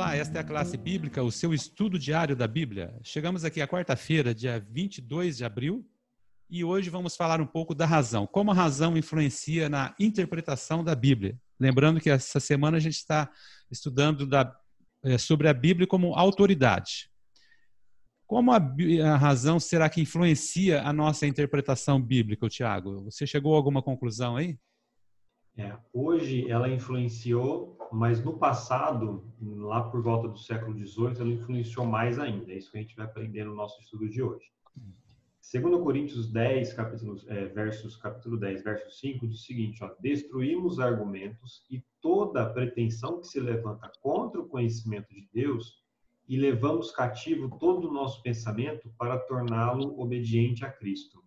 Olá, esta é a classe bíblica, o seu estudo diário da Bíblia. Chegamos aqui à quarta-feira, dia 22 de abril, e hoje vamos falar um pouco da razão. Como a razão influencia na interpretação da Bíblia. Lembrando que essa semana a gente está estudando da, é, sobre a Bíblia como autoridade. Como a, a, razão será que influencia a nossa interpretação bíblica, Tiago? Você chegou a alguma conclusão aí? É, hoje ela influenciou, mas no passado, lá por volta do século XVIII, ela influenciou mais ainda. É isso que a gente vai aprender no nosso estudo de hoje. Segundo Coríntios 10, capítulo, é, versos, capítulo 10, verso 5, diz o seguinte, ó, destruímos argumentos e toda pretensão que se levanta contra o conhecimento de Deus e levamos cativo todo o nosso pensamento para torná-lo obediente a Cristo.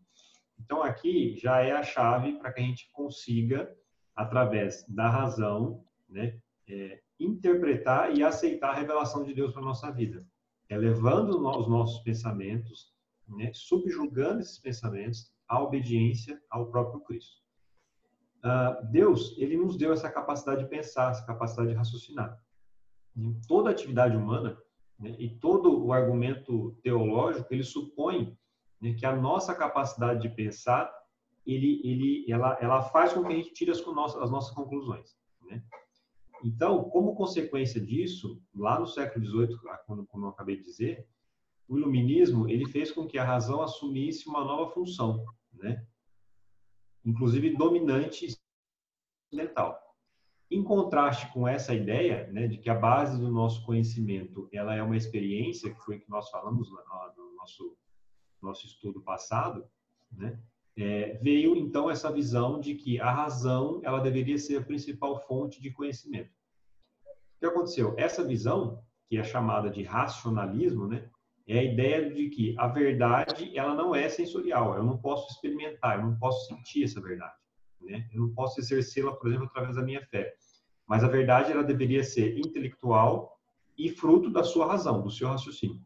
Então aqui já é a chave para que a gente consiga através da razão, né, é, interpretar e aceitar a revelação de Deus para nossa vida, elevando os nossos pensamentos, né, subjugando esses pensamentos à obediência ao próprio Cristo. Uh, Deus, ele nos deu essa capacidade de pensar, essa capacidade de raciocinar. Em toda atividade humana né, e todo o argumento teológico, ele supõe né, que a nossa capacidade de pensar ele, ele, ela, ela faz com que a gente tire as, as nossas conclusões. Né? Então, como consequência disso, lá no século XVIII, como, como eu acabei de dizer, o iluminismo ele fez com que a razão assumisse uma nova função, né? inclusive dominante mental. Em contraste com essa ideia né, de que a base do nosso conhecimento ela é uma experiência, que foi o que nós falamos no nosso, nosso estudo passado, né? É, veio então essa visão de que a razão ela deveria ser a principal fonte de conhecimento. O que aconteceu? Essa visão, que é chamada de racionalismo, né, é a ideia de que a verdade ela não é sensorial. Eu não posso experimentar, eu não posso sentir essa verdade. Né? Eu não posso exercê-la, por exemplo, através da minha fé. Mas a verdade ela deveria ser intelectual e fruto da sua razão, do seu raciocínio.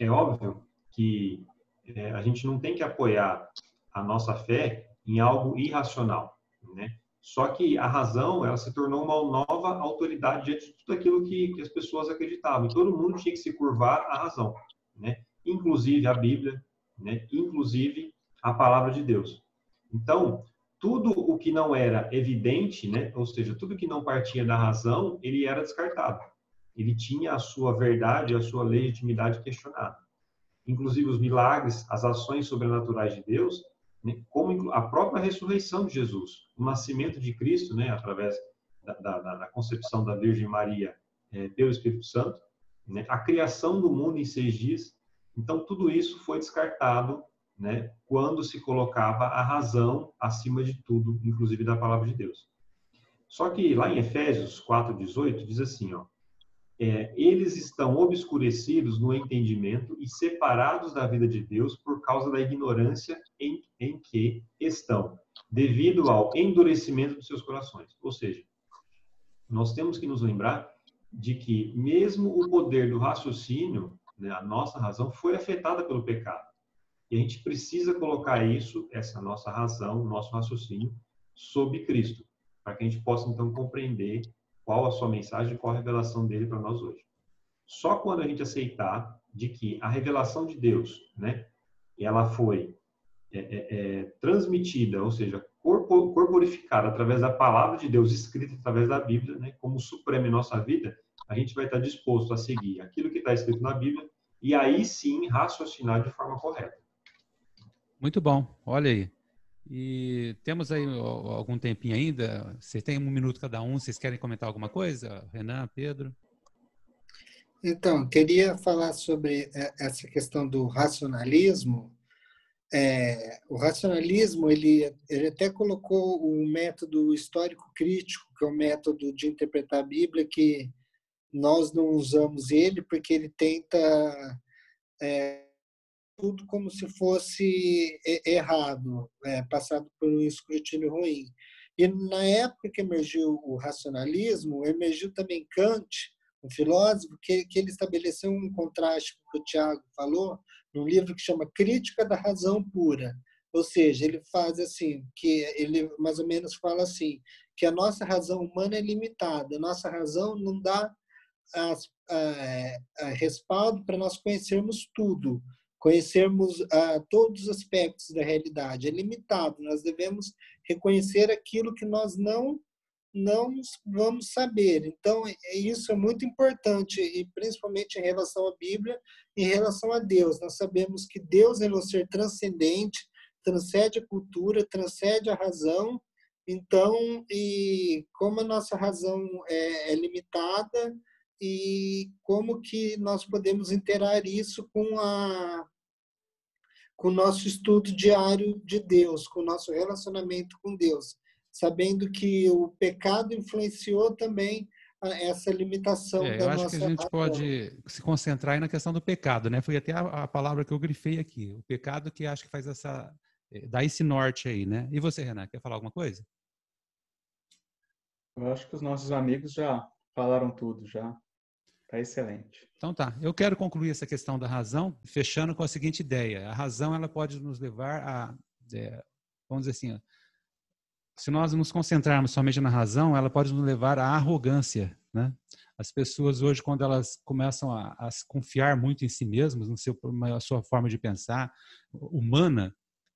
É óbvio que é, a gente não tem que apoiar a nossa fé em algo irracional, né? Só que a razão, ela se tornou uma nova autoridade diante de tudo aquilo que, que as pessoas acreditavam. Todo mundo tinha que se curvar à razão, né? Inclusive a Bíblia, né? Inclusive a palavra de Deus. Então, tudo o que não era evidente, né? Ou seja, tudo que não partia da razão, ele era descartado. Ele tinha a sua verdade, a sua legitimidade questionada. Inclusive os milagres, as ações sobrenaturais de Deus, né, como a própria ressurreição de Jesus, o nascimento de Cristo, né, através da, da, da concepção da Virgem Maria é, pelo Espírito Santo, né, a criação do mundo em seis dias. Então, tudo isso foi descartado né, quando se colocava a razão acima de tudo, inclusive da palavra de Deus. Só que lá em Efésios 4,18 diz assim, ó, é, eles estão obscurecidos no entendimento e separados da vida de Deus por causa da ignorância em, em que estão, devido ao endurecimento dos seus corações. Ou seja, nós temos que nos lembrar de que mesmo o poder do raciocínio, né, a nossa razão, foi afetada pelo pecado. E a gente precisa colocar isso, essa nossa razão, nosso raciocínio, sob Cristo, para que a gente possa então compreender qual a sua mensagem, qual a revelação dele para nós hoje. Só quando a gente aceitar de que a revelação de Deus, né, ela foi é, é, é, transmitida, ou seja, corporificada através da palavra de Deus escrita através da Bíblia, né, como supremo em nossa vida, a gente vai estar disposto a seguir aquilo que está escrito na Bíblia e aí sim raciocinar de forma correta. Muito bom, olha aí. E temos aí algum tempinho ainda. Vocês têm um minuto cada um. Vocês querem comentar alguma coisa? Renan, Pedro? Então, queria falar sobre é, essa questão do racionalismo. É, o racionalismo, ele, ele até colocou o método histórico crítico, que é o método de interpretar a Bíblia, que nós não usamos ele porque ele tenta é, tudo como se fosse errado, é, passado por um escrutínio ruim. E na época que emergiu o racionalismo, emergiu também Kant, um filósofo, que, que ele estabeleceu um contraste com o que o Tiago falou, num livro que chama Crítica da Razão Pura. Ou seja, ele faz assim, que ele mais ou menos fala assim, que a nossa razão humana é limitada, a nossa razão não dá as, a, a respaldo para nós conhecermos tudo, conhecermos a, todos os aspectos da realidade. É limitado. Nós devemos reconhecer aquilo que nós não não vamos saber. Então, é, isso é muito importante, e principalmente em relação à Bíblia, em relação a Deus. Nós sabemos que Deus é um ser transcendente, transcende a cultura, transcende a razão. Então, e como a nossa razão é, é limitada, e como que nós podemos interar isso com a com o nosso estudo diário de Deus, com o nosso relacionamento com Deus sabendo que o pecado influenciou também essa limitação é, da eu acho que a gente pode se concentrar aí na questão do pecado, né? Foi até a, a, palavra que eu grifei aqui, o pecado que acho que faz essa eh, dá esse norte aí, né? E você, Renan, quer falar alguma coisa? Eu acho que os nossos amigos já falaram tudo, já. Tá excelente. Então tá, eu quero concluir essa questão da razão, fechando com a seguinte ideia: a razão ela pode nos levar a, é, vamos dizer assim, se nós nos concentrarmos somente na razão, ela pode nos levar à arrogância, né? As pessoas hoje, quando elas começam a, a confiar muito em si mesmas, no seu, na sua forma de pensar humana,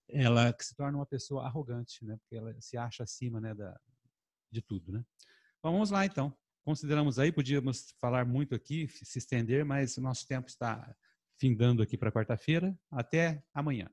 ela se torna uma pessoa arrogante, né? Porque ela se acha acima, né, da, de tudo, né? Bom, vamos lá então. Consideramos aí, podíamos falar muito aqui, se estender, mas o nosso tempo está findando aqui para quarta-feira. Até amanhã.